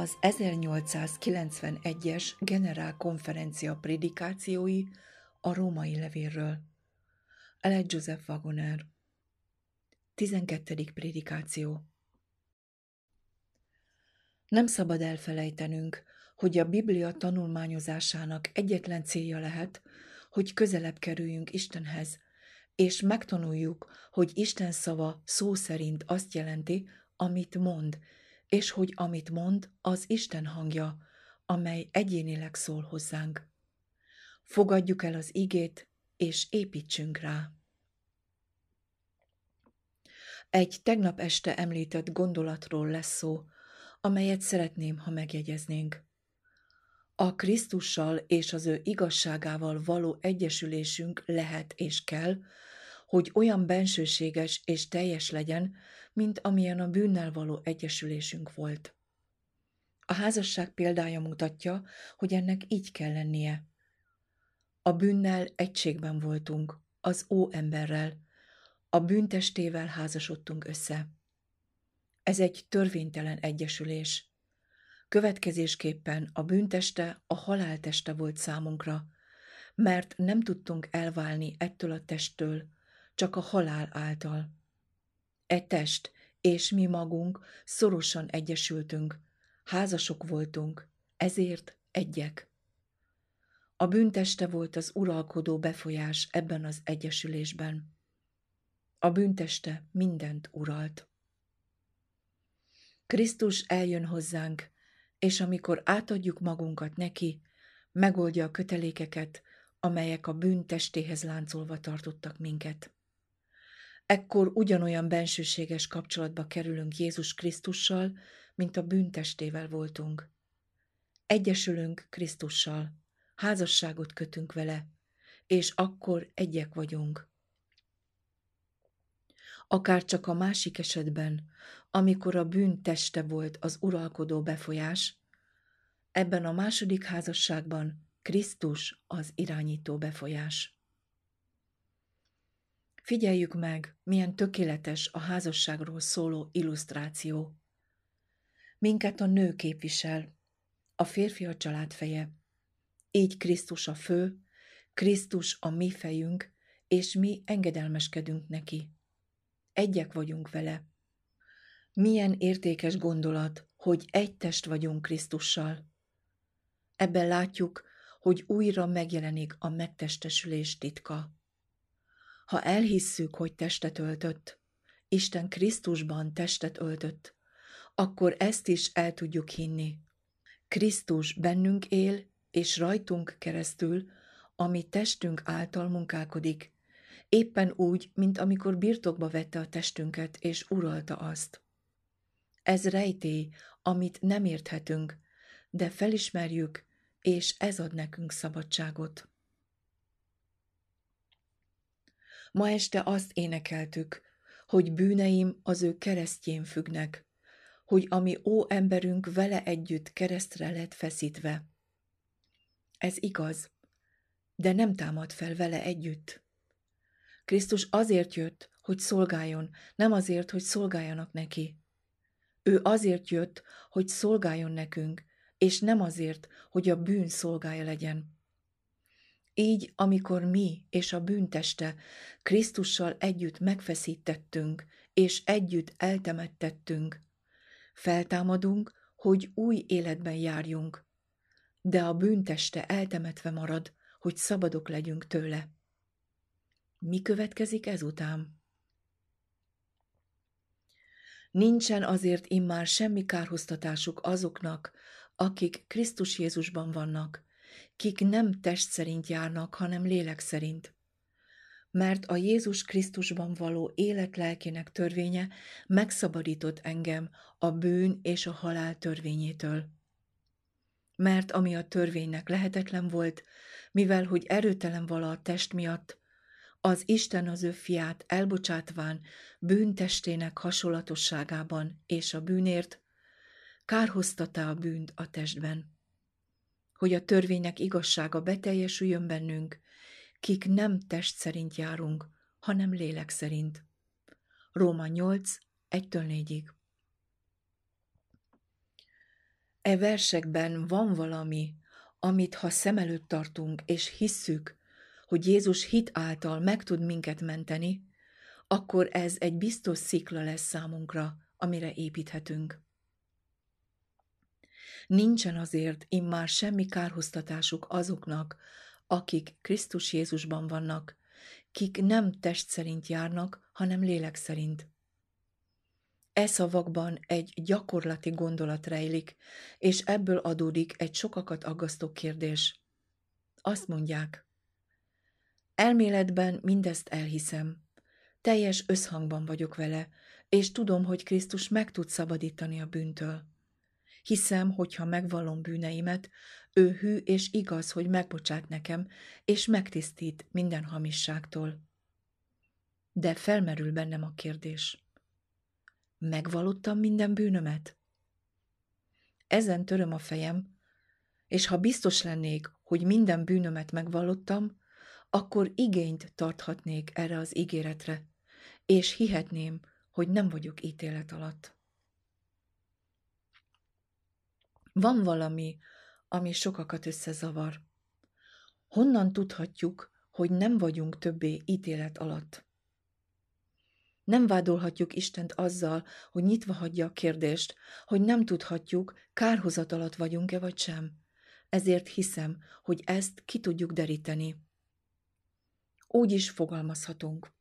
Az 1891-es generálkonferencia prédikációi a római levélről. Ele Joseph Wagoner 12. prédikáció Nem szabad elfelejtenünk, hogy a Biblia tanulmányozásának egyetlen célja lehet, hogy közelebb kerüljünk Istenhez, és megtanuljuk, hogy Isten szava szó szerint azt jelenti, amit mond, és hogy amit mond, az Isten hangja, amely egyénileg szól hozzánk. Fogadjuk el az igét, és építsünk rá. Egy tegnap este említett gondolatról lesz szó, amelyet szeretném, ha megjegyeznénk. A Krisztussal és az ő igazságával való egyesülésünk lehet és kell, hogy olyan bensőséges és teljes legyen, mint amilyen a bűnnel való egyesülésünk volt. A házasság példája mutatja, hogy ennek így kell lennie. A bűnnel egységben voltunk, az ó emberrel, a bűntestével házasodtunk össze. Ez egy törvénytelen egyesülés. Következésképpen a bűnteste a halálteste volt számunkra, mert nem tudtunk elválni ettől a testtől, csak a halál által. E test és mi magunk szorosan egyesültünk, házasok voltunk, ezért egyek. A bűnteste volt az uralkodó befolyás ebben az egyesülésben. A bűnteste mindent uralt. Krisztus eljön hozzánk, és amikor átadjuk magunkat neki, megoldja a kötelékeket, amelyek a bűn testéhez láncolva tartottak minket. Ekkor ugyanolyan bensőséges kapcsolatba kerülünk Jézus Krisztussal, mint a bűntestével voltunk. Egyesülünk Krisztussal, házasságot kötünk vele, és akkor egyek vagyunk. Akár csak a másik esetben, amikor a bűn teste volt az uralkodó befolyás, ebben a második házasságban Krisztus az irányító befolyás. Figyeljük meg, milyen tökéletes a házasságról szóló illusztráció. Minket a nő képvisel, a férfi a család feje. Így Krisztus a fő, Krisztus a mi fejünk, és mi engedelmeskedünk neki. Egyek vagyunk vele. Milyen értékes gondolat, hogy egy test vagyunk Krisztussal. Ebben látjuk, hogy újra megjelenik a megtestesülés titka. Ha elhisszük, hogy testet öltött, Isten Krisztusban testet öltött, akkor ezt is el tudjuk hinni. Krisztus bennünk él, és rajtunk keresztül, ami testünk által munkálkodik, éppen úgy, mint amikor birtokba vette a testünket, és uralta azt. Ez rejtély, amit nem érthetünk, de felismerjük, és ez ad nekünk szabadságot. Ma este azt énekeltük, hogy bűneim az ő keresztjén függnek, hogy ami ó emberünk vele együtt keresztre lett feszítve. Ez igaz, de nem támad fel vele együtt. Krisztus azért jött, hogy szolgáljon, nem azért, hogy szolgáljanak neki. Ő azért jött, hogy szolgáljon nekünk, és nem azért, hogy a bűn szolgája legyen. Így, amikor mi és a bűnteste Krisztussal együtt megfeszítettünk, és együtt eltemettettünk, feltámadunk, hogy új életben járjunk, de a bűnteste eltemetve marad, hogy szabadok legyünk tőle. Mi következik ezután? Nincsen azért immár semmi kárhoztatásuk azoknak, akik Krisztus Jézusban vannak, kik nem test szerint járnak, hanem lélek szerint. Mert a Jézus Krisztusban való élet lelkének törvénye megszabadított engem a bűn és a halál törvényétől. Mert ami a törvénynek lehetetlen volt, mivel hogy erőtelen vala a test miatt, az Isten az ő fiát elbocsátván bűntestének hasonlatosságában és a bűnért, kárhoztatta a bűnt a testben hogy a törvénynek igazsága beteljesüljön bennünk, kik nem test szerint járunk, hanem lélek szerint. Róma 8, 1-4-ig. E versekben van valami, amit ha szem előtt tartunk, és hisszük, hogy Jézus hit által meg tud minket menteni, akkor ez egy biztos szikla lesz számunkra, amire építhetünk. Nincsen azért immár semmi kárhoztatásuk azoknak, akik Krisztus Jézusban vannak, kik nem test szerint járnak, hanem lélek szerint. E szavakban egy gyakorlati gondolat rejlik, és ebből adódik egy sokakat aggasztó kérdés. Azt mondják, elméletben mindezt elhiszem, teljes összhangban vagyok vele, és tudom, hogy Krisztus meg tud szabadítani a bűntől. Hiszem, hogy ha megvallom bűneimet, ő hű és igaz, hogy megbocsát nekem, és megtisztít minden hamisságtól. De felmerül bennem a kérdés. Megvalottam minden bűnömet? Ezen töröm a fejem, és ha biztos lennék, hogy minden bűnömet megvallottam, akkor igényt tarthatnék erre az ígéretre, és hihetném, hogy nem vagyok ítélet alatt. Van valami, ami sokakat összezavar. Honnan tudhatjuk, hogy nem vagyunk többé ítélet alatt? Nem vádolhatjuk Istent azzal, hogy nyitva hagyja a kérdést, hogy nem tudhatjuk, kárhozat alatt vagyunk-e vagy sem. Ezért hiszem, hogy ezt ki tudjuk deríteni. Úgy is fogalmazhatunk.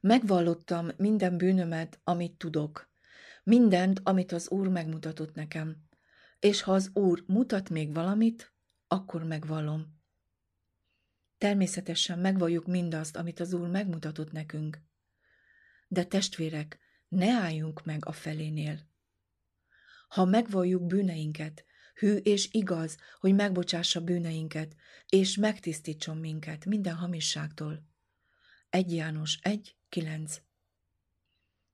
Megvallottam minden bűnömet, amit tudok. Mindent, amit az Úr megmutatott nekem. És ha az Úr mutat még valamit, akkor megvallom. Természetesen megvalljuk mindazt, amit az Úr megmutatott nekünk. De testvérek, ne álljunk meg a felénél. Ha megvalljuk bűneinket, hű és igaz, hogy megbocsássa bűneinket, és megtisztítson minket minden hamisságtól. 1 János 1, 9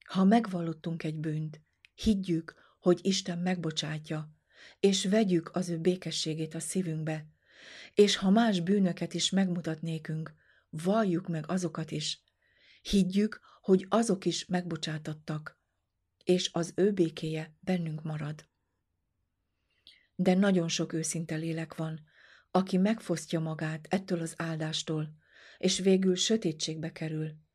Ha megvallottunk egy bűnt, higgyük, hogy Isten megbocsátja, és vegyük az ő békességét a szívünkbe, és ha más bűnöket is megmutat nékünk, valljuk meg azokat is. Higgyük, hogy azok is megbocsátattak, és az ő békéje bennünk marad. De nagyon sok őszinte lélek van, aki megfosztja magát ettől az áldástól, és végül sötétségbe kerül,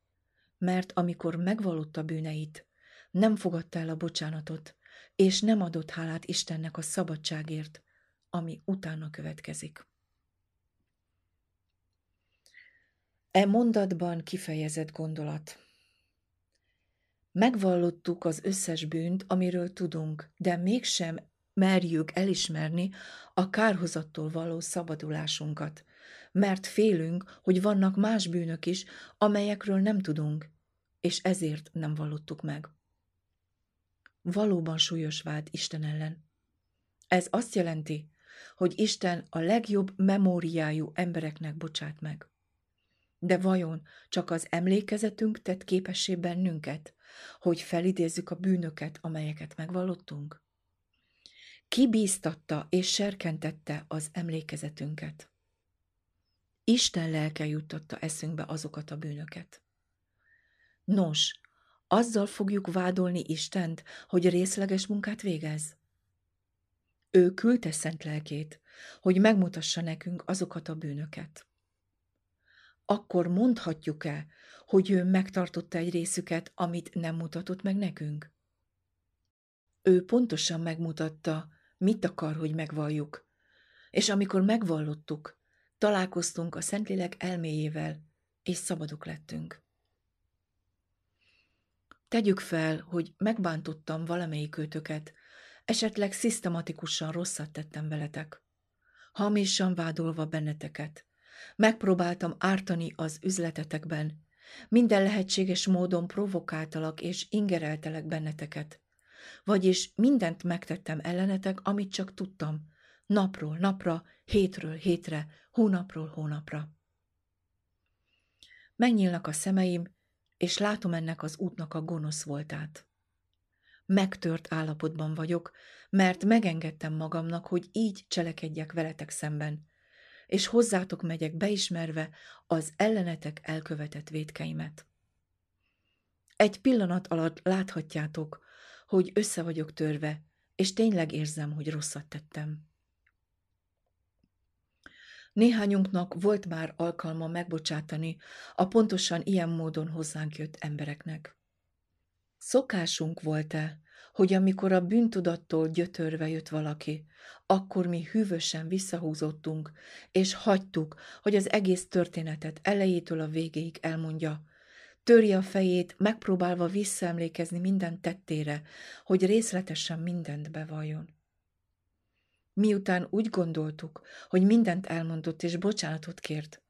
mert amikor megvallotta bűneit, nem fogadta el a bocsánatot, és nem adott hálát Istennek a szabadságért, ami utána következik. E mondatban kifejezett gondolat. Megvallottuk az összes bűnt, amiről tudunk, de mégsem merjük elismerni a kárhozattól való szabadulásunkat, mert félünk, hogy vannak más bűnök is, amelyekről nem tudunk, és ezért nem vallottuk meg. Valóban súlyos vált Isten ellen. Ez azt jelenti, hogy Isten a legjobb memóriájú embereknek bocsát meg. De vajon csak az emlékezetünk tett képessé bennünket, hogy felidézzük a bűnöket, amelyeket megvallottunk? Ki bíztatta és serkentette az emlékezetünket? Isten lelke juttatta eszünkbe azokat a bűnöket. Nos, azzal fogjuk vádolni Istent, hogy részleges munkát végez? Ő küldte szent lelkét, hogy megmutassa nekünk azokat a bűnöket akkor mondhatjuk-e, hogy ő megtartotta egy részüket, amit nem mutatott meg nekünk? Ő pontosan megmutatta, mit akar, hogy megvalljuk, és amikor megvallottuk, találkoztunk a Szentlélek elméjével, és szabadok lettünk. Tegyük fel, hogy megbántottam valamelyik őtöket, esetleg szisztematikusan rosszat tettem veletek, hamisan vádolva benneteket, Megpróbáltam ártani az üzletetekben. Minden lehetséges módon provokáltalak és ingereltelek benneteket. Vagyis mindent megtettem ellenetek, amit csak tudtam. Napról napra, hétről hétre, hónapról hónapra. Megnyílnak a szemeim, és látom ennek az útnak a gonosz voltát. Megtört állapotban vagyok, mert megengedtem magamnak, hogy így cselekedjek veletek szemben, és hozzátok megyek beismerve az ellenetek elkövetett védkeimet. Egy pillanat alatt láthatjátok, hogy össze vagyok törve, és tényleg érzem, hogy rosszat tettem. Néhányunknak volt már alkalma megbocsátani a pontosan ilyen módon hozzánk jött embereknek. Szokásunk volt-e, hogy amikor a bűntudattól gyötörve jött valaki, akkor mi hűvösen visszahúzottunk, és hagytuk, hogy az egész történetet elejétől a végéig elmondja, törje a fejét, megpróbálva visszaemlékezni minden tettére, hogy részletesen mindent bevalljon. Miután úgy gondoltuk, hogy mindent elmondott és bocsánatot kért,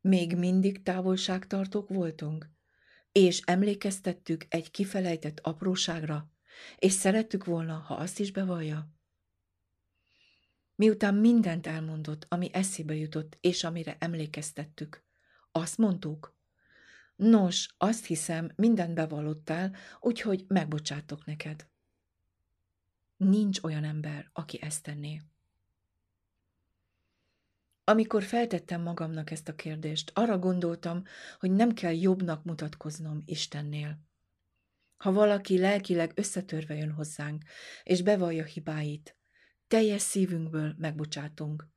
még mindig távolságtartók voltunk, és emlékeztettük egy kifelejtett apróságra, és szerettük volna, ha azt is bevallja. Miután mindent elmondott, ami eszébe jutott, és amire emlékeztettük, azt mondtuk, nos, azt hiszem, mindent bevallottál, úgyhogy megbocsátok neked. Nincs olyan ember, aki ezt tenné. Amikor feltettem magamnak ezt a kérdést, arra gondoltam, hogy nem kell jobbnak mutatkoznom Istennél. Ha valaki lelkileg összetörve jön hozzánk, és bevallja hibáit, teljes szívünkből megbocsátunk.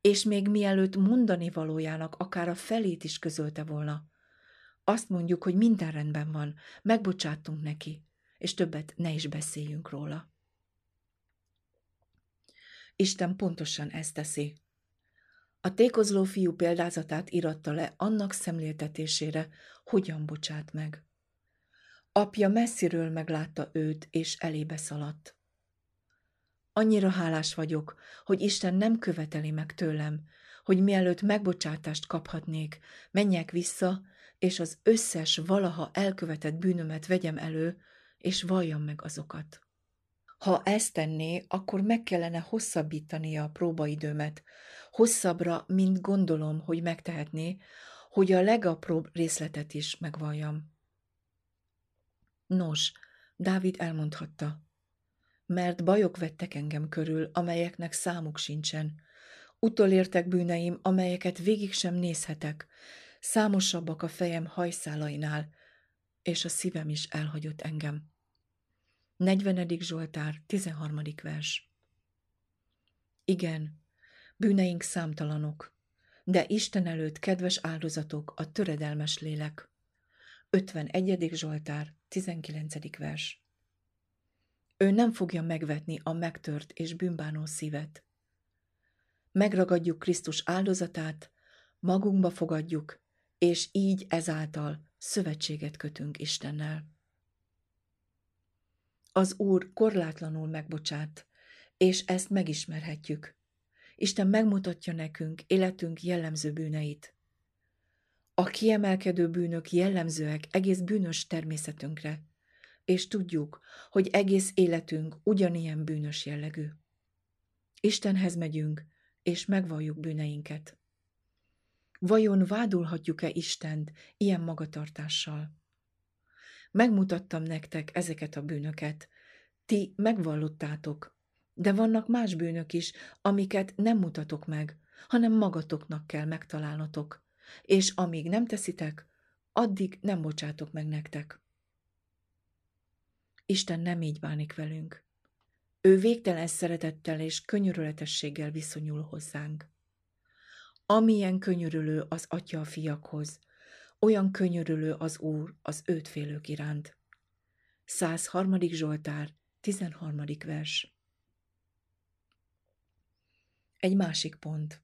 És még mielőtt mondani valójának akár a felét is közölte volna, azt mondjuk, hogy minden rendben van, megbocsátunk neki, és többet ne is beszéljünk róla. Isten pontosan ezt teszi. A tékozló fiú példázatát iratta le annak szemléltetésére, hogyan bocsát meg. Apja messziről meglátta őt, és elébe szaladt. Annyira hálás vagyok, hogy Isten nem követeli meg tőlem, hogy mielőtt megbocsátást kaphatnék, menjek vissza, és az összes valaha elkövetett bűnömet vegyem elő, és valljam meg azokat. Ha ezt tenné, akkor meg kellene hosszabbítania a próbaidőmet, hosszabbra, mint gondolom, hogy megtehetné, hogy a legapróbb részletet is megvalljam. Nos, Dávid elmondhatta, mert bajok vettek engem körül, amelyeknek számuk sincsen. Utolértek bűneim, amelyeket végig sem nézhetek, számosabbak a fejem hajszálainál, és a szívem is elhagyott engem. 40. Zsoltár, 13. vers Igen, bűneink számtalanok, de Isten előtt kedves áldozatok a töredelmes lélek. 51. Zsoltár, 19. vers Ő nem fogja megvetni a megtört és bűnbánó szívet. Megragadjuk Krisztus áldozatát, magunkba fogadjuk, és így ezáltal szövetséget kötünk Istennel. Az Úr korlátlanul megbocsát, és ezt megismerhetjük. Isten megmutatja nekünk életünk jellemző bűneit. A kiemelkedő bűnök jellemzőek egész bűnös természetünkre, és tudjuk, hogy egész életünk ugyanilyen bűnös jellegű. Istenhez megyünk, és megvalljuk bűneinket. Vajon vádolhatjuk-e Istent ilyen magatartással? Megmutattam nektek ezeket a bűnöket. Ti megvallottátok. De vannak más bűnök is, amiket nem mutatok meg, hanem magatoknak kell megtalálnotok. És amíg nem teszitek, addig nem bocsátok meg nektek. Isten nem így bánik velünk. Ő végtelen szeretettel és könyörületességgel viszonyul hozzánk. Amilyen könyörülő az atya a fiakhoz, olyan könyörülő az Úr az őt félők iránt. 103. Zsoltár, 13. vers. Egy másik pont.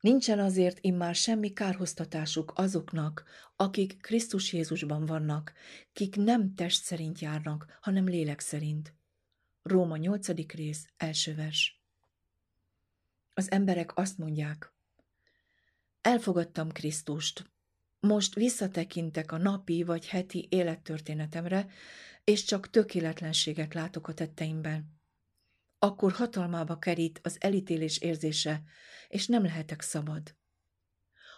Nincsen azért immár semmi kárhoztatásuk azoknak, akik Krisztus Jézusban vannak, kik nem test szerint járnak, hanem lélek szerint. Róma 8. rész, első vers. Az emberek azt mondják, Elfogadtam Krisztust. Most visszatekintek a napi vagy heti élettörténetemre, és csak tökéletlenséget látok a tetteimben. Akkor hatalmába kerít az elítélés érzése, és nem lehetek szabad.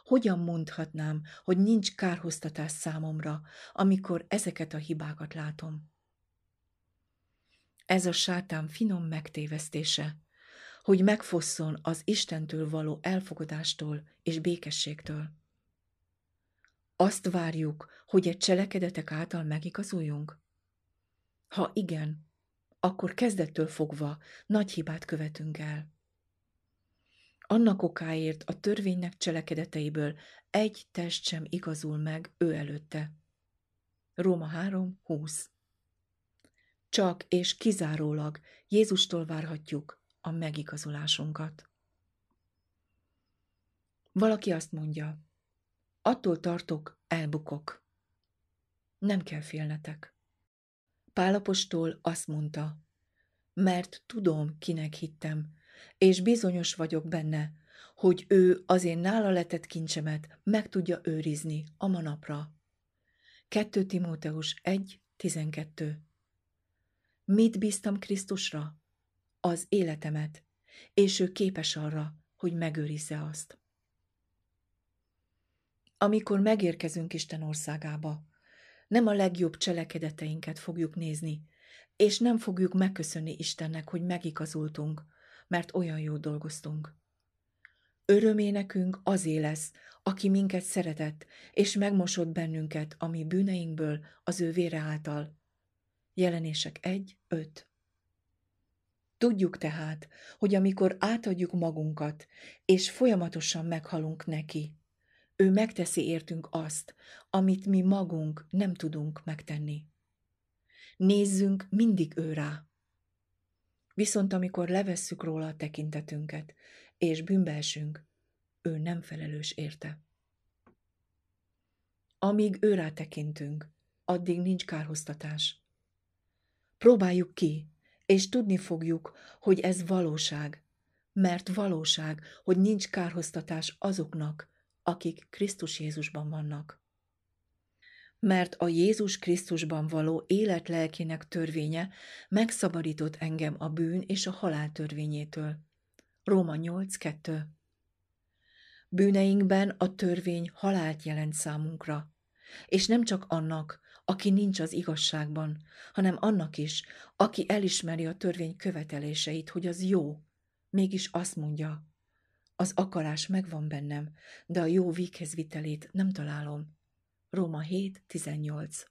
Hogyan mondhatnám, hogy nincs kárhoztatás számomra, amikor ezeket a hibákat látom? Ez a sátán finom megtévesztése hogy megfosszon az Istentől való elfogadástól és békességtől. Azt várjuk, hogy egy cselekedetek által megigazuljunk? Ha igen, akkor kezdettől fogva nagy hibát követünk el. Annak okáért a törvénynek cselekedeteiből egy test sem igazul meg ő előtte. Róma 3, 20 Csak és kizárólag Jézustól várhatjuk a megigazulásunkat. Valaki azt mondja, attól tartok, elbukok. Nem kell félnetek. Pálapostól azt mondta, mert tudom, kinek hittem, és bizonyos vagyok benne, hogy ő az én nála letett kincsemet meg tudja őrizni a manapra. 2 Timóteus 1.12 Mit bíztam Krisztusra? Az életemet, és ő képes arra, hogy megőrizze azt. Amikor megérkezünk Isten országába, nem a legjobb cselekedeteinket fogjuk nézni, és nem fogjuk megköszönni Istennek, hogy megigazultunk, mert olyan jól dolgoztunk. Öröménekünk azé lesz, aki minket szeretett, és megmosott bennünket a mi bűneinkből az ő vére által. Jelenések 1, 5 Tudjuk tehát, hogy amikor átadjuk magunkat, és folyamatosan meghalunk neki, ő megteszi értünk azt, amit mi magunk nem tudunk megtenni. Nézzünk mindig ő rá. Viszont amikor levesszük róla a tekintetünket, és bűnbe esünk, ő nem felelős érte. Amíg őrá tekintünk, addig nincs kárhoztatás. Próbáljuk ki, és tudni fogjuk, hogy ez valóság, mert valóság, hogy nincs kárhoztatás azoknak, akik Krisztus Jézusban vannak. Mert a Jézus Krisztusban való élet lelkének törvénye megszabadított engem a bűn és a halál törvényétől. Róma 8.2 Bűneinkben a törvény halált jelent számunkra, és nem csak annak, aki nincs az igazságban, hanem annak is, aki elismeri a törvény követeléseit, hogy az jó, mégis azt mondja, az akarás megvan bennem, de a jó véghezvitelét nem találom. Róma 7.18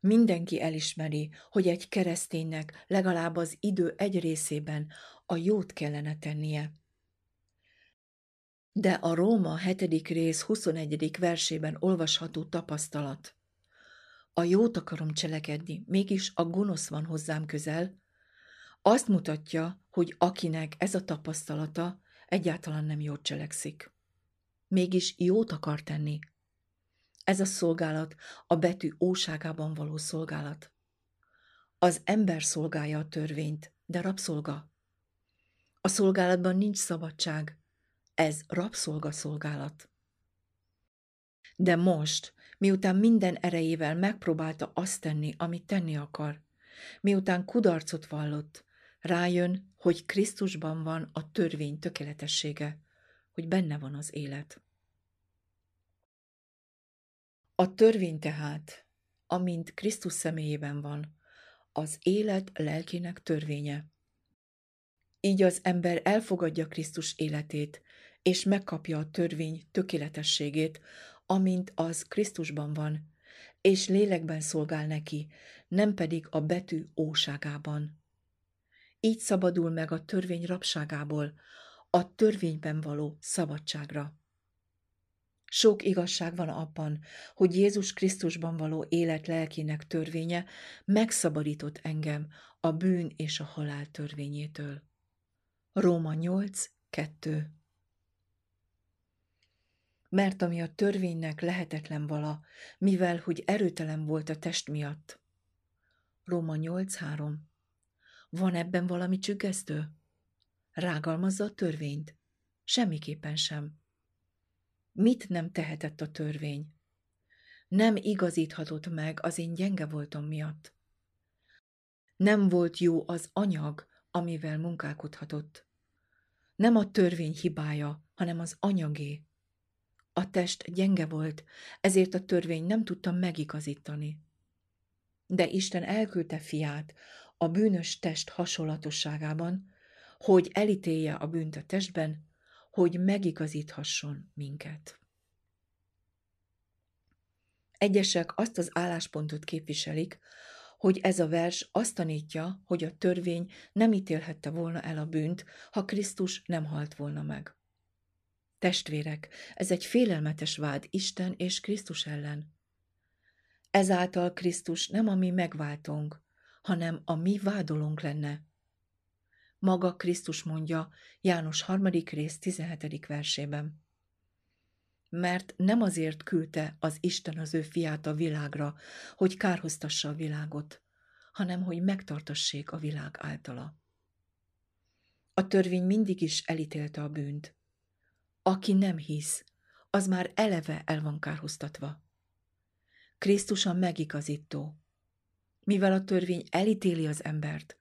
Mindenki elismeri, hogy egy kereszténynek legalább az idő egy részében a jót kellene tennie. De a Róma 7. rész 21. versében olvasható tapasztalat. A jót akarom cselekedni, mégis a gonosz van hozzám közel, azt mutatja, hogy akinek ez a tapasztalata egyáltalán nem jót cselekszik. Mégis jót akar tenni. Ez a szolgálat a betű óságában való szolgálat. Az ember szolgálja a törvényt, de rabszolga. A szolgálatban nincs szabadság, ez rabszolga szolgálat. De most, miután minden erejével megpróbálta azt tenni, amit tenni akar, miután kudarcot vallott, Rájön, hogy Krisztusban van a törvény tökéletessége, hogy benne van az élet. A törvény tehát, amint Krisztus személyében van, az élet lelkének törvénye. Így az ember elfogadja Krisztus életét, és megkapja a törvény tökéletességét, amint az Krisztusban van, és lélekben szolgál neki, nem pedig a betű óságában. Így szabadul meg a törvény rabságából, a törvényben való szabadságra. Sok igazság van abban, hogy Jézus Krisztusban való élet lelkének törvénye megszabadított engem a bűn és a halál törvényétől. Róma 8, 2 Mert ami a törvénynek lehetetlen vala, mivel hogy erőtelen volt a test miatt. Róma 8, 3 van ebben valami csüggesztő? Rágalmazza a törvényt? Semmiképpen sem. Mit nem tehetett a törvény? Nem igazíthatott meg az én gyenge voltom miatt. Nem volt jó az anyag, amivel munkálkodhatott. Nem a törvény hibája, hanem az anyagé. A test gyenge volt, ezért a törvény nem tudta megigazítani. De Isten elküldte fiát, a bűnös test hasonlatosságában, hogy elítélje a bűnt a testben, hogy megigazíthasson minket. Egyesek azt az álláspontot képviselik, hogy ez a vers azt tanítja, hogy a törvény nem ítélhette volna el a bűnt, ha Krisztus nem halt volna meg. Testvérek, ez egy félelmetes vád Isten és Krisztus ellen. Ezáltal Krisztus nem a mi megváltónk, hanem a mi vádolónk lenne. Maga Krisztus mondja János harmadik rész 17. versében. Mert nem azért küldte az Isten az ő fiát a világra, hogy kárhoztassa a világot, hanem hogy megtartassék a világ általa. A törvény mindig is elítélte a bűnt. Aki nem hisz, az már eleve el van kárhoztatva. Krisztus a megigazító. Mivel a törvény elítéli az embert,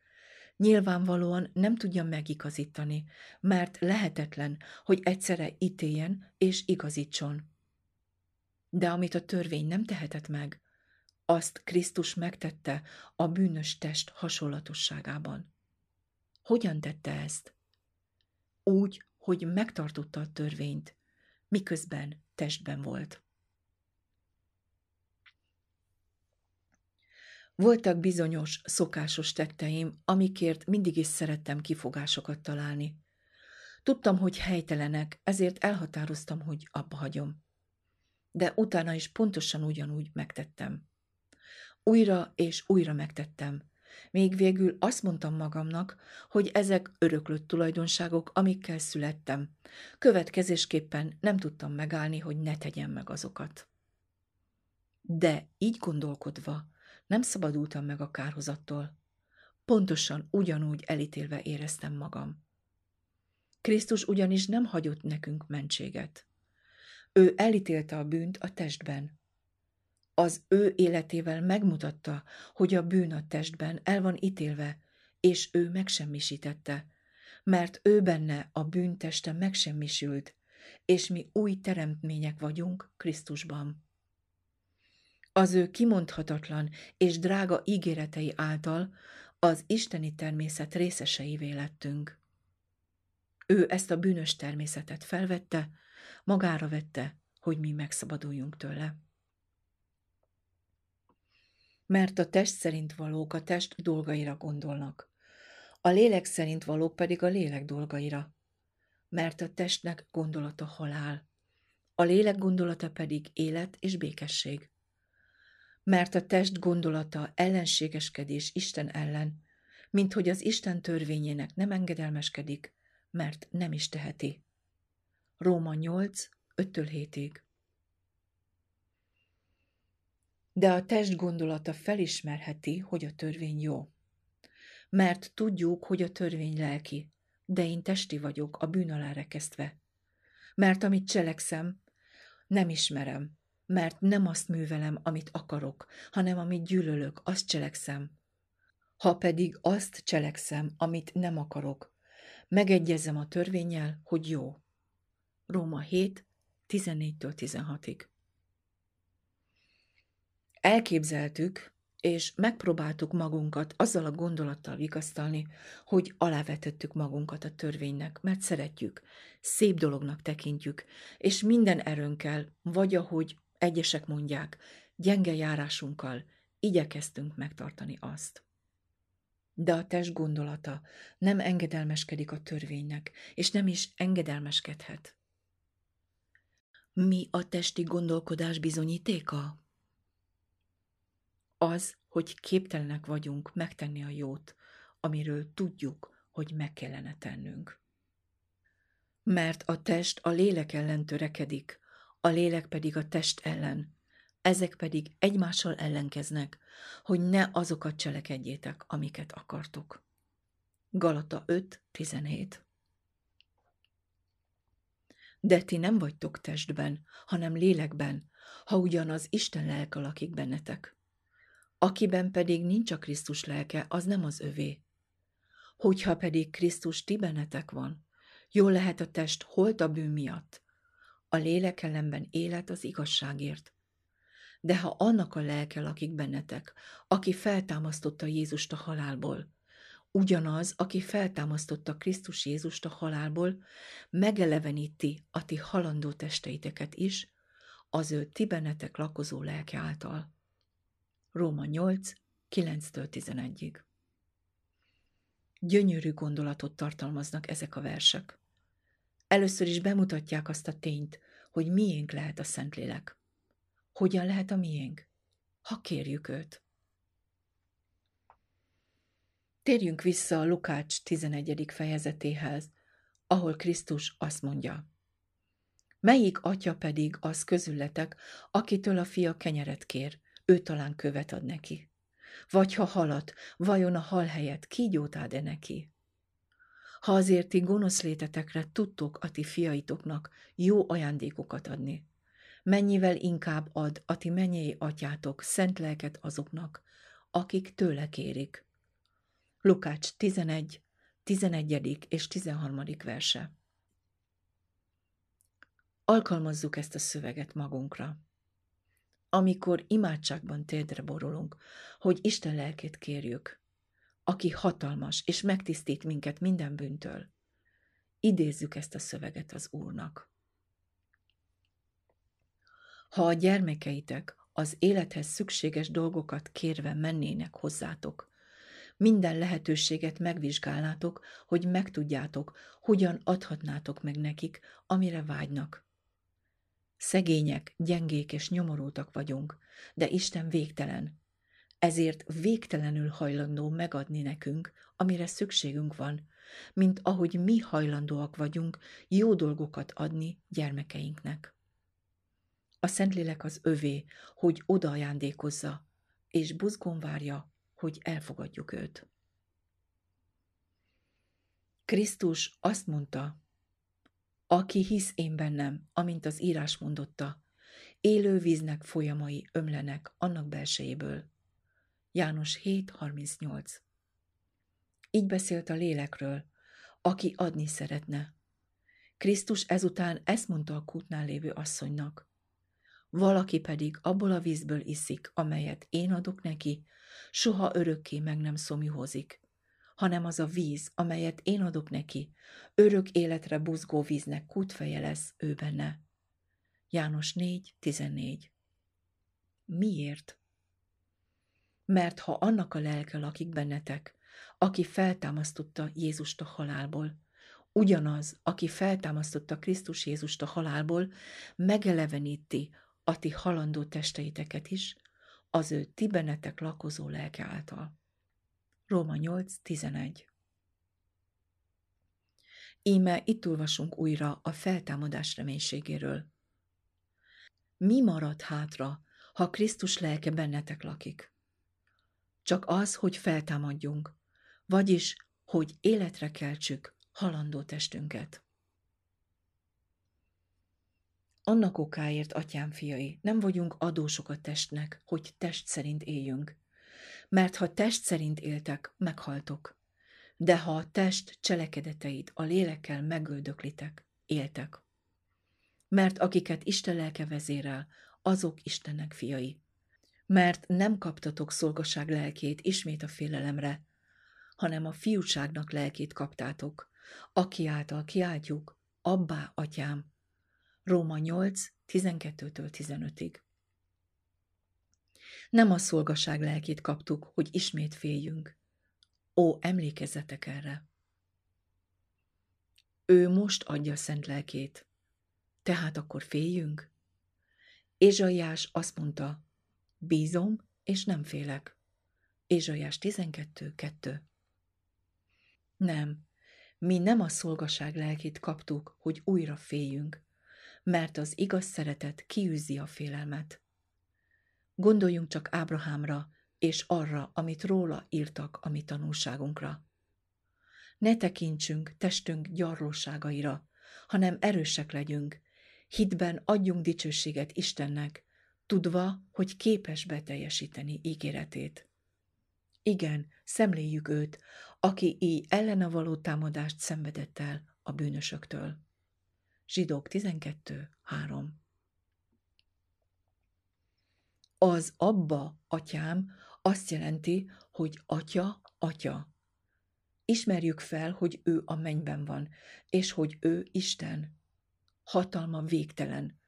nyilvánvalóan nem tudja megigazítani, mert lehetetlen, hogy egyszerre ítéljen és igazítson. De amit a törvény nem tehetett meg, azt Krisztus megtette a bűnös test hasonlatosságában. Hogyan tette ezt? Úgy, hogy megtartotta a törvényt, miközben testben volt. Voltak bizonyos, szokásos tetteim, amikért mindig is szerettem kifogásokat találni. Tudtam, hogy helytelenek, ezért elhatároztam, hogy abba hagyom. De utána is pontosan ugyanúgy megtettem. Újra és újra megtettem. Még végül azt mondtam magamnak, hogy ezek öröklött tulajdonságok, amikkel születtem. Következésképpen nem tudtam megállni, hogy ne tegyem meg azokat. De így gondolkodva, nem szabadultam meg a kárhozattól. Pontosan ugyanúgy elítélve éreztem magam. Krisztus ugyanis nem hagyott nekünk mentséget. Ő elítélte a bűnt a testben. Az ő életével megmutatta, hogy a bűn a testben el van ítélve, és ő megsemmisítette, mert ő benne a bűnteste megsemmisült, és mi új teremtmények vagyunk Krisztusban. Az ő kimondhatatlan és drága ígéretei által az isteni természet részeseivé lettünk. Ő ezt a bűnös természetet felvette, magára vette, hogy mi megszabaduljunk tőle. Mert a test szerint valók a test dolgaira gondolnak, a lélek szerint valók pedig a lélek dolgaira. Mert a testnek gondolata halál, a lélek gondolata pedig élet és békesség mert a test gondolata ellenségeskedés Isten ellen, mint hogy az Isten törvényének nem engedelmeskedik, mert nem is teheti. Róma 8, 5-től De a test gondolata felismerheti, hogy a törvény jó. Mert tudjuk, hogy a törvény lelki, de én testi vagyok, a bűn alá rekesztve. Mert amit cselekszem, nem ismerem, mert nem azt művelem, amit akarok, hanem amit gyűlölök, azt cselekszem. Ha pedig azt cselekszem, amit nem akarok, megegyezem a törvényel, hogy jó. Róma 7, 14-től 16-ig. Elképzeltük, és megpróbáltuk magunkat azzal a gondolattal vigasztalni, hogy alávetettük magunkat a törvénynek, mert szeretjük, szép dolognak tekintjük, és minden erőnkkel, vagy ahogy Egyesek mondják, gyenge járásunkkal igyekeztünk megtartani azt. De a test gondolata nem engedelmeskedik a törvénynek, és nem is engedelmeskedhet. Mi a testi gondolkodás bizonyítéka? Az, hogy képtelenek vagyunk megtenni a jót, amiről tudjuk, hogy meg kellene tennünk. Mert a test a lélek ellen törekedik, a lélek pedig a test ellen. Ezek pedig egymással ellenkeznek, hogy ne azokat cselekedjétek, amiket akartok. Galata 5.17 De ti nem vagytok testben, hanem lélekben, ha ugyanaz Isten lelke lakik bennetek. Akiben pedig nincs a Krisztus lelke, az nem az övé. Hogyha pedig Krisztus ti bennetek van, jól lehet a test holt a bűn miatt, a lélek ellenben élet az igazságért. De ha annak a lelke lakik bennetek, aki feltámasztotta Jézust a halálból, ugyanaz, aki feltámasztotta Krisztus Jézust a halálból, megeleveníti a ti halandó testeiteket is, az ő ti bennetek lakozó lelke által. Róma 8, 9-től 11-ig. Gyönyörű gondolatot tartalmaznak ezek a versek. Először is bemutatják azt a tényt, hogy miénk lehet a Szentlélek. Hogyan lehet a miénk? Ha kérjük őt. Térjünk vissza a Lukács 11. fejezetéhez, ahol Krisztus azt mondja. Melyik atya pedig az közületek, akitől a fia kenyeret kér, ő talán követ ad neki? Vagy ha halat, vajon a hal helyett kígyót ad-e neki? Ha azért ti gonosz létetekre tudtok a ti fiaitoknak jó ajándékokat adni, mennyivel inkább ad a ti mennyei atyátok szent lelket azoknak, akik tőle kérik. Lukács 11, 11. és 13. verse. Alkalmazzuk ezt a szöveget magunkra. Amikor imádságban térdre borulunk, hogy Isten lelkét kérjük, aki hatalmas és megtisztít minket minden bűntől, idézzük ezt a szöveget az Úrnak. Ha a gyermekeitek az élethez szükséges dolgokat kérve mennének hozzátok, minden lehetőséget megvizsgálnátok, hogy megtudjátok, hogyan adhatnátok meg nekik, amire vágynak. Szegények, gyengék és nyomorultak vagyunk, de Isten végtelen. Ezért végtelenül hajlandó megadni nekünk, amire szükségünk van, mint ahogy mi hajlandóak vagyunk jó dolgokat adni gyermekeinknek. A Szentlélek az övé, hogy oda ajándékozza, és buzgón várja, hogy elfogadjuk őt. Krisztus azt mondta, aki hisz én bennem, amint az írás mondotta, élő víznek folyamai ömlenek annak belsejéből. János 7.38 Így beszélt a lélekről, aki adni szeretne. Krisztus ezután ezt mondta a kútnál lévő asszonynak. Valaki pedig abból a vízből iszik, amelyet én adok neki, soha örökké meg nem szomjuhozik, hanem az a víz, amelyet én adok neki, örök életre buzgó víznek kútfeje lesz ő benne. János 4.14 Miért? Mert ha annak a lelke lakik bennetek, aki feltámasztotta Jézust a halálból, ugyanaz, aki feltámasztotta Krisztus Jézust a halálból, megeleveníti a ti halandó testeiteket is, az ő ti bennetek lakozó lelke által. Róma 8.11 Íme itt olvasunk újra a feltámadás reménységéről. Mi marad hátra, ha Krisztus lelke bennetek lakik? Csak az, hogy feltámadjunk, vagyis, hogy életre keltsük halandó testünket. Annak okáért, atyám fiai, nem vagyunk adósok a testnek, hogy test szerint éljünk. Mert ha test szerint éltek, meghaltok. De ha a test cselekedeteit a lélekkel megöldöklitek, éltek. Mert akiket Isten lelke vezérel, azok Istennek fiai. Mert nem kaptatok szolgaság lelkét ismét a félelemre, hanem a fiúságnak lelkét kaptátok, aki által kiáltjuk, abbá, atyám, Róma 8, 12-től 15-ig. Nem a szolgaság lelkét kaptuk, hogy ismét féljünk. Ó, emlékezzetek erre! Ő most adja szent lelkét, tehát akkor féljünk? Ézsaiás azt mondta, bízom, és nem félek. Ézsaiás 12.2 Nem, mi nem a szolgaság lelkét kaptuk, hogy újra féljünk, mert az igaz szeretet kiűzi a félelmet. Gondoljunk csak Ábrahámra és arra, amit róla írtak a mi tanulságunkra. Ne tekintsünk testünk gyarlóságaira, hanem erősek legyünk, hitben adjunk dicsőséget Istennek, tudva, hogy képes beteljesíteni ígéretét. Igen, szemléljük őt, aki így ellene való támadást szenvedett el a bűnösöktől. Zsidók 12, 3 Az abba, atyám, azt jelenti, hogy atya, atya. Ismerjük fel, hogy ő a mennyben van, és hogy ő Isten. Hatalma végtelen.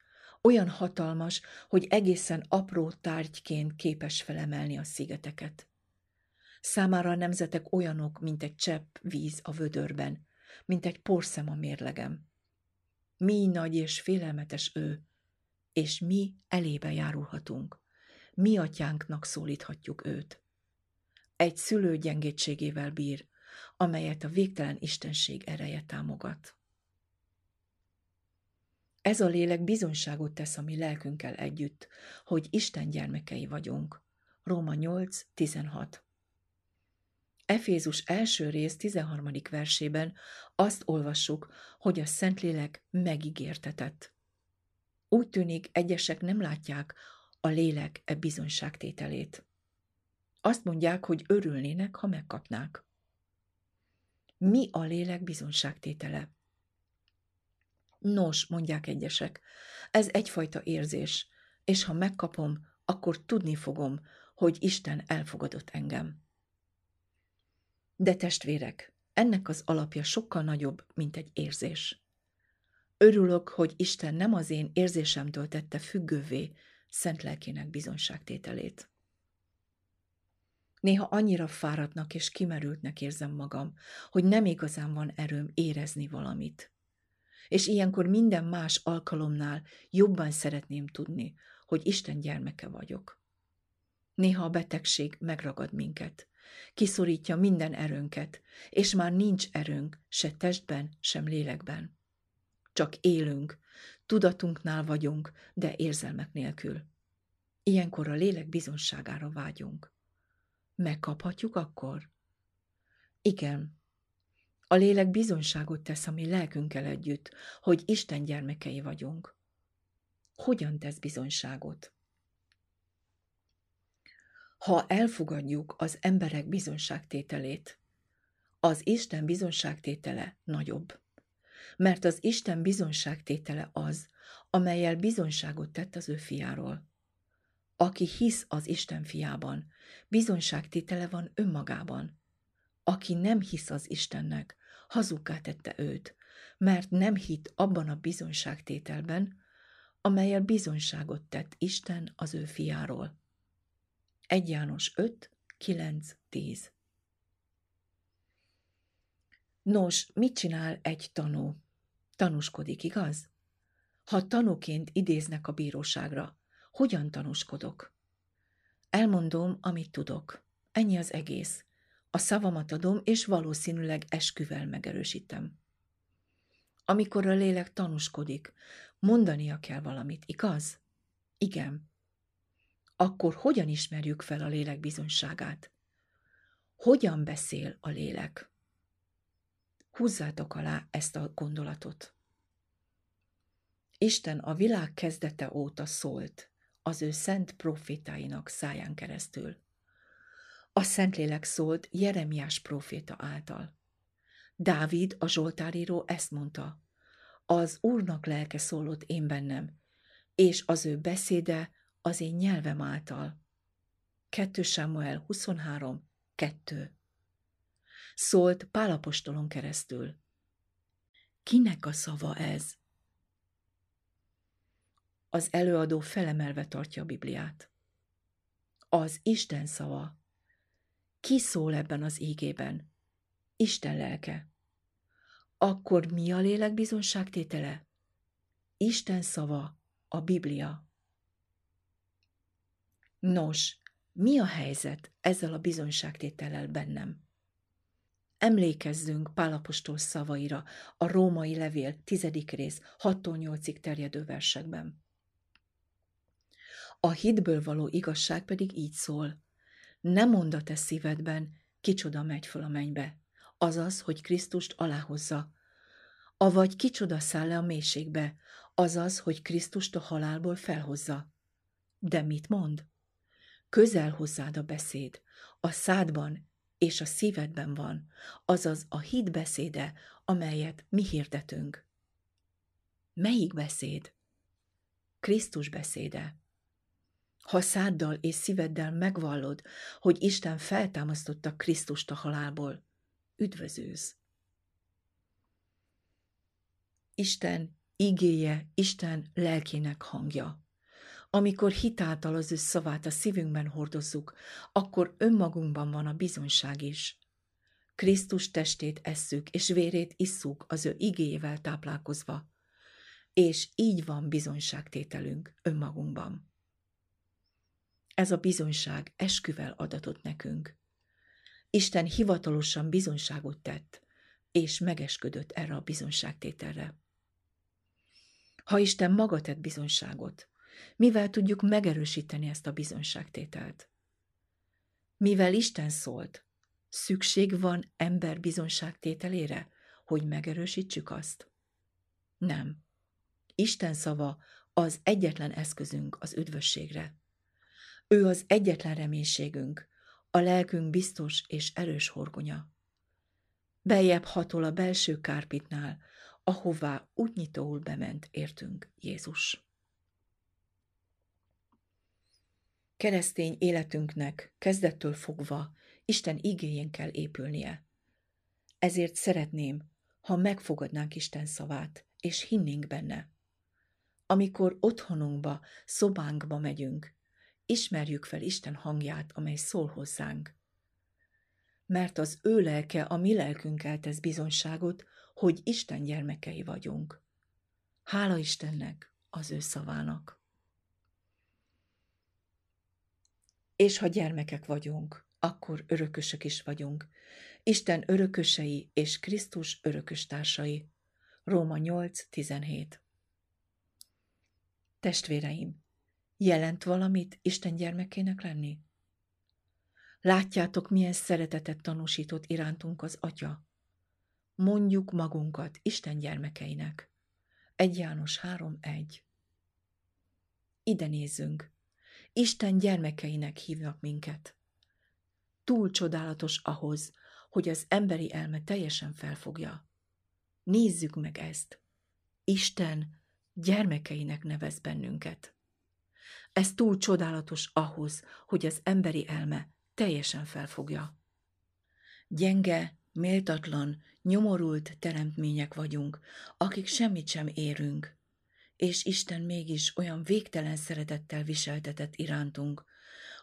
Olyan hatalmas, hogy egészen apró tárgyként képes felemelni a szigeteket. Számára a nemzetek olyanok, mint egy csepp víz a vödörben, mint egy porszem a mérlegem. Mi nagy és félelmetes ő, és mi elébe járulhatunk. Mi atyánknak szólíthatjuk őt. Egy szülő gyengétségével bír, amelyet a végtelen istenség ereje támogat. Ez a lélek bizonyságot tesz a mi lelkünkkel együtt, hogy Isten gyermekei vagyunk. Róma 8.16 Efézus első rész 13. versében azt olvassuk, hogy a Szentlélek megígértetett. Úgy tűnik, egyesek nem látják a lélek e bizonyságtételét. Azt mondják, hogy örülnének, ha megkapnák. Mi a lélek bizonyságtétele? Nos, mondják egyesek, ez egyfajta érzés, és ha megkapom, akkor tudni fogom, hogy Isten elfogadott engem. De testvérek, ennek az alapja sokkal nagyobb, mint egy érzés. Örülök, hogy Isten nem az én érzésemtől tette függővé szent lelkének bizonságtételét. Néha annyira fáradtnak és kimerültnek érzem magam, hogy nem igazán van erőm érezni valamit. És ilyenkor minden más alkalomnál jobban szeretném tudni, hogy Isten gyermeke vagyok. Néha a betegség megragad minket, kiszorítja minden erőnket, és már nincs erőnk se testben, sem lélekben. Csak élünk, tudatunknál vagyunk, de érzelmek nélkül. Ilyenkor a lélek bizonságára vágyunk. Megkaphatjuk akkor? Igen. A lélek bizonságot tesz a mi lelkünkkel együtt, hogy Isten gyermekei vagyunk. Hogyan tesz bizonyságot? ha elfogadjuk az emberek bizonságtételét. Az Isten bizonságtétele nagyobb. Mert az Isten bizonságtétele az, amelyel bizonságot tett az ő fiáról. Aki hisz az Isten fiában, bizonságtétele van önmagában. Aki nem hisz az Istennek, hazugká tette őt, mert nem hit abban a bizonságtételben, amelyel bizonságot tett Isten az ő fiáról. 1 János 5, 9, 10 Nos, mit csinál egy tanú? Tanúskodik, igaz? Ha tanúként idéznek a bíróságra, hogyan tanúskodok? Elmondom, amit tudok. Ennyi az egész. A szavamat adom, és valószínűleg esküvel megerősítem. Amikor a lélek tanúskodik, mondania kell valamit, igaz? Igen akkor hogyan ismerjük fel a lélek bizonyságát? Hogyan beszél a lélek? Húzzátok alá ezt a gondolatot. Isten a világ kezdete óta szólt az ő szent profétáinak száján keresztül. A Szentlélek szólt Jeremiás proféta által. Dávid, a Zsoltáríró ezt mondta, az Úrnak lelke szólott én bennem, és az ő beszéde az én nyelvem által. 2 Samuel 23, 2 Szólt Pálapostolon keresztül. Kinek a szava ez? Az előadó felemelve tartja a Bibliát. Az Isten szava. Ki szól ebben az ígében? Isten lelke. Akkor mi a lélek bizonságtétele? Isten szava, a Biblia. Nos, mi a helyzet ezzel a bizonyságtétellel bennem? Emlékezzünk Pálapostól szavaira a római levél tizedik rész 6-8-ig terjedő versekben. A hitből való igazság pedig így szól. Nem mondd a te szívedben, kicsoda megy föl a mennybe, azaz, hogy Krisztust aláhozza, avagy kicsoda száll le a mélységbe, azaz, hogy Krisztust a halálból felhozza. De mit mond? Közel hozzád a beszéd, a szádban és a szívedben van, azaz a hit beszéde, amelyet mi hirdetünk. Melyik beszéd? Krisztus beszéde. Ha száddal és szíveddel megvallod, hogy Isten feltámasztotta Krisztust a halálból, üdvözőz. Isten igéje, Isten lelkének hangja Amikor hitáltal az ő szavát a szívünkben hordozzuk, akkor önmagunkban van a bizonyság is. Krisztus testét esszük, és vérét isszuk az ő igéjével táplálkozva. És így van bizonyságtételünk önmagunkban. Ez a bizonyság esküvel adatott nekünk. Isten hivatalosan bizonyságot tett, és megesküdött erre a bizonyságtételre. Ha Isten maga tett bizonyságot, mivel tudjuk megerősíteni ezt a bizonyságtételt? Mivel Isten szólt, szükség van ember bizonyságtételére, hogy megerősítsük azt? Nem. Isten szava az egyetlen eszközünk az üdvösségre. Ő az egyetlen reménységünk, a lelkünk biztos és erős horgonya. Beljebb hatol a belső kárpitnál, ahová útnyitóul bement értünk Jézus. Keresztény életünknek kezdettől fogva Isten igényén kell épülnie. Ezért szeretném, ha megfogadnánk Isten szavát, és hinnénk benne. Amikor otthonunkba, szobánkba megyünk, ismerjük fel Isten hangját, amely szól hozzánk. Mert az ő lelke a mi lelkünkkel tesz bizonyságot, hogy Isten gyermekei vagyunk. Hála Istennek, az ő szavának. És ha gyermekek vagyunk, akkor örökösök is vagyunk. Isten örökösei és Krisztus örököstársai. Róma 8.17 Testvéreim, jelent valamit Isten gyermekének lenni? Látjátok, milyen szeretetet tanúsított irántunk az Atya. Mondjuk magunkat Isten gyermekeinek. 1 János 3.1 Ide nézzünk. Isten gyermekeinek hívnak minket. Túl csodálatos ahhoz, hogy az emberi elme teljesen felfogja. Nézzük meg ezt. Isten gyermekeinek nevez bennünket. Ez túl csodálatos ahhoz, hogy az emberi elme teljesen felfogja. Gyenge, méltatlan, nyomorult teremtmények vagyunk, akik semmit sem érünk, és Isten mégis olyan végtelen szeretettel viseltetett irántunk,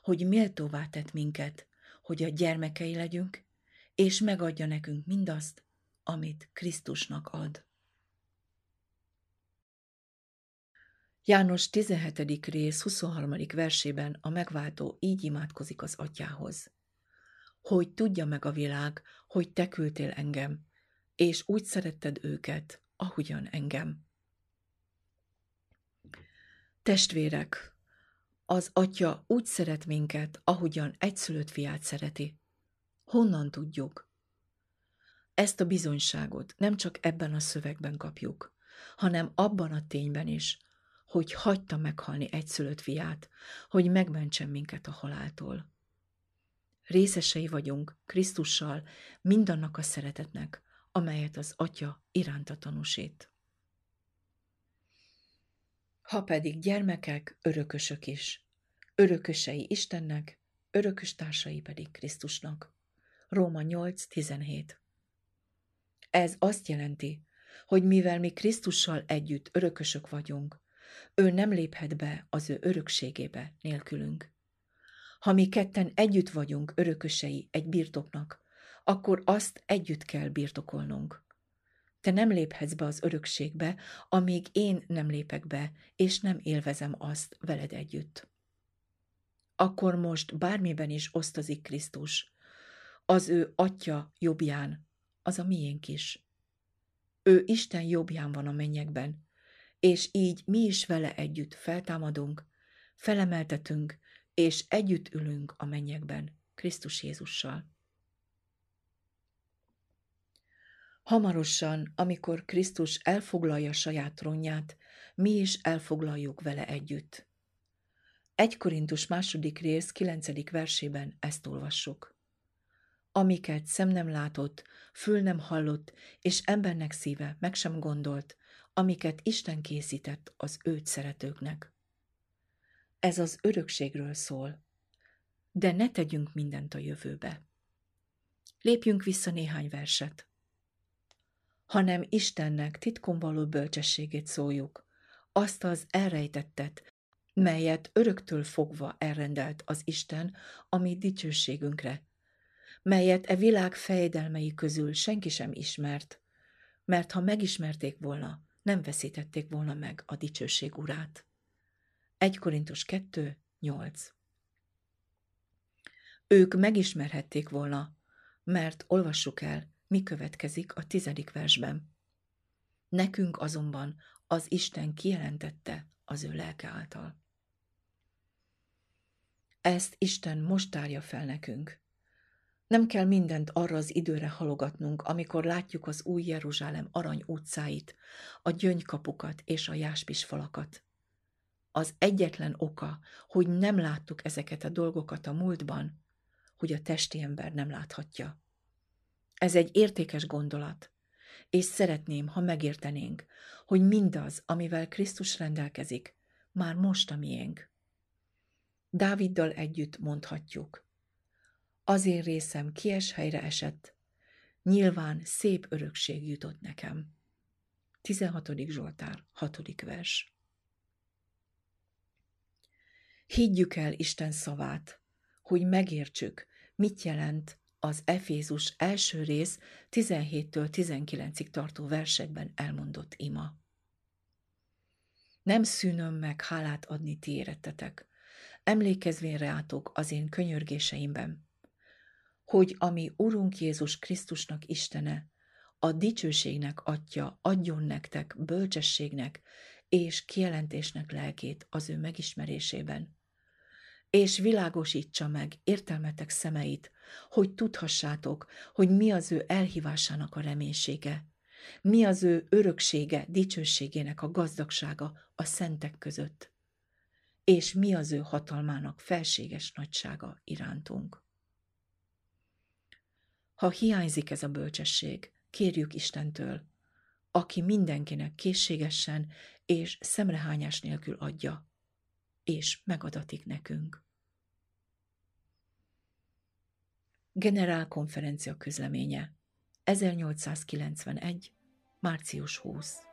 hogy méltóvá tett minket, hogy a gyermekei legyünk, és megadja nekünk mindazt, amit Krisztusnak ad. János 17. rész 23. versében a megváltó így imádkozik az atyához. Hogy tudja meg a világ, hogy te küldtél engem, és úgy szeretted őket, ahogyan engem. Testvérek, az atya úgy szeret minket, ahogyan egyszülött fiát szereti. Honnan tudjuk? Ezt a bizonyságot nem csak ebben a szövegben kapjuk, hanem abban a tényben is, hogy hagyta meghalni egyszülött fiát, hogy megmentsen minket a haláltól. Részesei vagyunk Krisztussal mindannak a szeretetnek, amelyet az Atya iránta tanúsít. Ha pedig gyermekek, örökösök is, örökösei Istennek, örökös társai pedig Krisztusnak. Róma 8.17 Ez azt jelenti, hogy mivel mi Krisztussal együtt örökösök vagyunk, ő nem léphet be az ő örökségébe nélkülünk. Ha mi ketten együtt vagyunk örökösei egy birtoknak, akkor azt együtt kell birtokolnunk. Te nem léphetsz be az örökségbe, amíg én nem lépek be, és nem élvezem azt veled együtt. Akkor most bármiben is osztozik Krisztus. Az ő atya jobbján, az a miénk is. Ő Isten jobbján van a mennyekben, és így mi is vele együtt feltámadunk, felemeltetünk, és együtt ülünk a mennyekben, Krisztus Jézussal. Hamarosan, amikor Krisztus elfoglalja saját trónját, mi is elfoglaljuk vele együtt. 1 Korintus második rész 9. versében ezt olvassuk. Amiket szem nem látott, fül nem hallott, és embernek szíve meg sem gondolt, amiket Isten készített az őt szeretőknek. Ez az örökségről szól, de ne tegyünk mindent a jövőbe. Lépjünk vissza néhány verset. Hanem Istennek titkon való bölcsességét szóljuk, azt az elrejtettet, melyet öröktől fogva elrendelt az Isten a mi dicsőségünkre, melyet e világ fejdelmei közül senki sem ismert, mert ha megismerték volna, nem veszítették volna meg a dicsőség urát. 1 Korintus 2, 8 Ők megismerhették volna, mert olvassuk el, mi következik a tizedik versben. Nekünk azonban az Isten kijelentette az ő lelke által. Ezt Isten most tárja fel nekünk. Nem kell mindent arra az időre halogatnunk, amikor látjuk az új Jeruzsálem arany utcáit, a gyöngykapukat és a jáspis falakat. Az egyetlen oka, hogy nem láttuk ezeket a dolgokat a múltban, hogy a testi ember nem láthatja. Ez egy értékes gondolat, és szeretném, ha megértenénk, hogy mindaz, amivel Krisztus rendelkezik, már most a miénk. Dáviddal együtt mondhatjuk. Az én részem kies helyre esett, nyilván szép örökség jutott nekem. 16. Zsoltár, 6. vers. Higgyük el Isten szavát, hogy megértsük, mit jelent az Efézus első rész 17-től 19-ig tartó versekben elmondott ima. Nem szűnöm meg hálát adni ti érettetek, emlékezvén rátok az én könyörgéseimben, hogy ami Urunk Jézus Krisztusnak Istene, a dicsőségnek atya adjon nektek bölcsességnek és kijelentésnek lelkét az ő megismerésében, és világosítsa meg értelmetek szemeit, hogy tudhassátok, hogy mi az ő elhívásának a reménysége, mi az ő öröksége, dicsőségének a gazdagsága a szentek között, és mi az ő hatalmának felséges nagysága irántunk. Ha hiányzik ez a bölcsesség, kérjük Istentől, aki mindenkinek készségesen és szemrehányás nélkül adja, és megadatik nekünk. Generálkonferencia közleménye 1891. március 20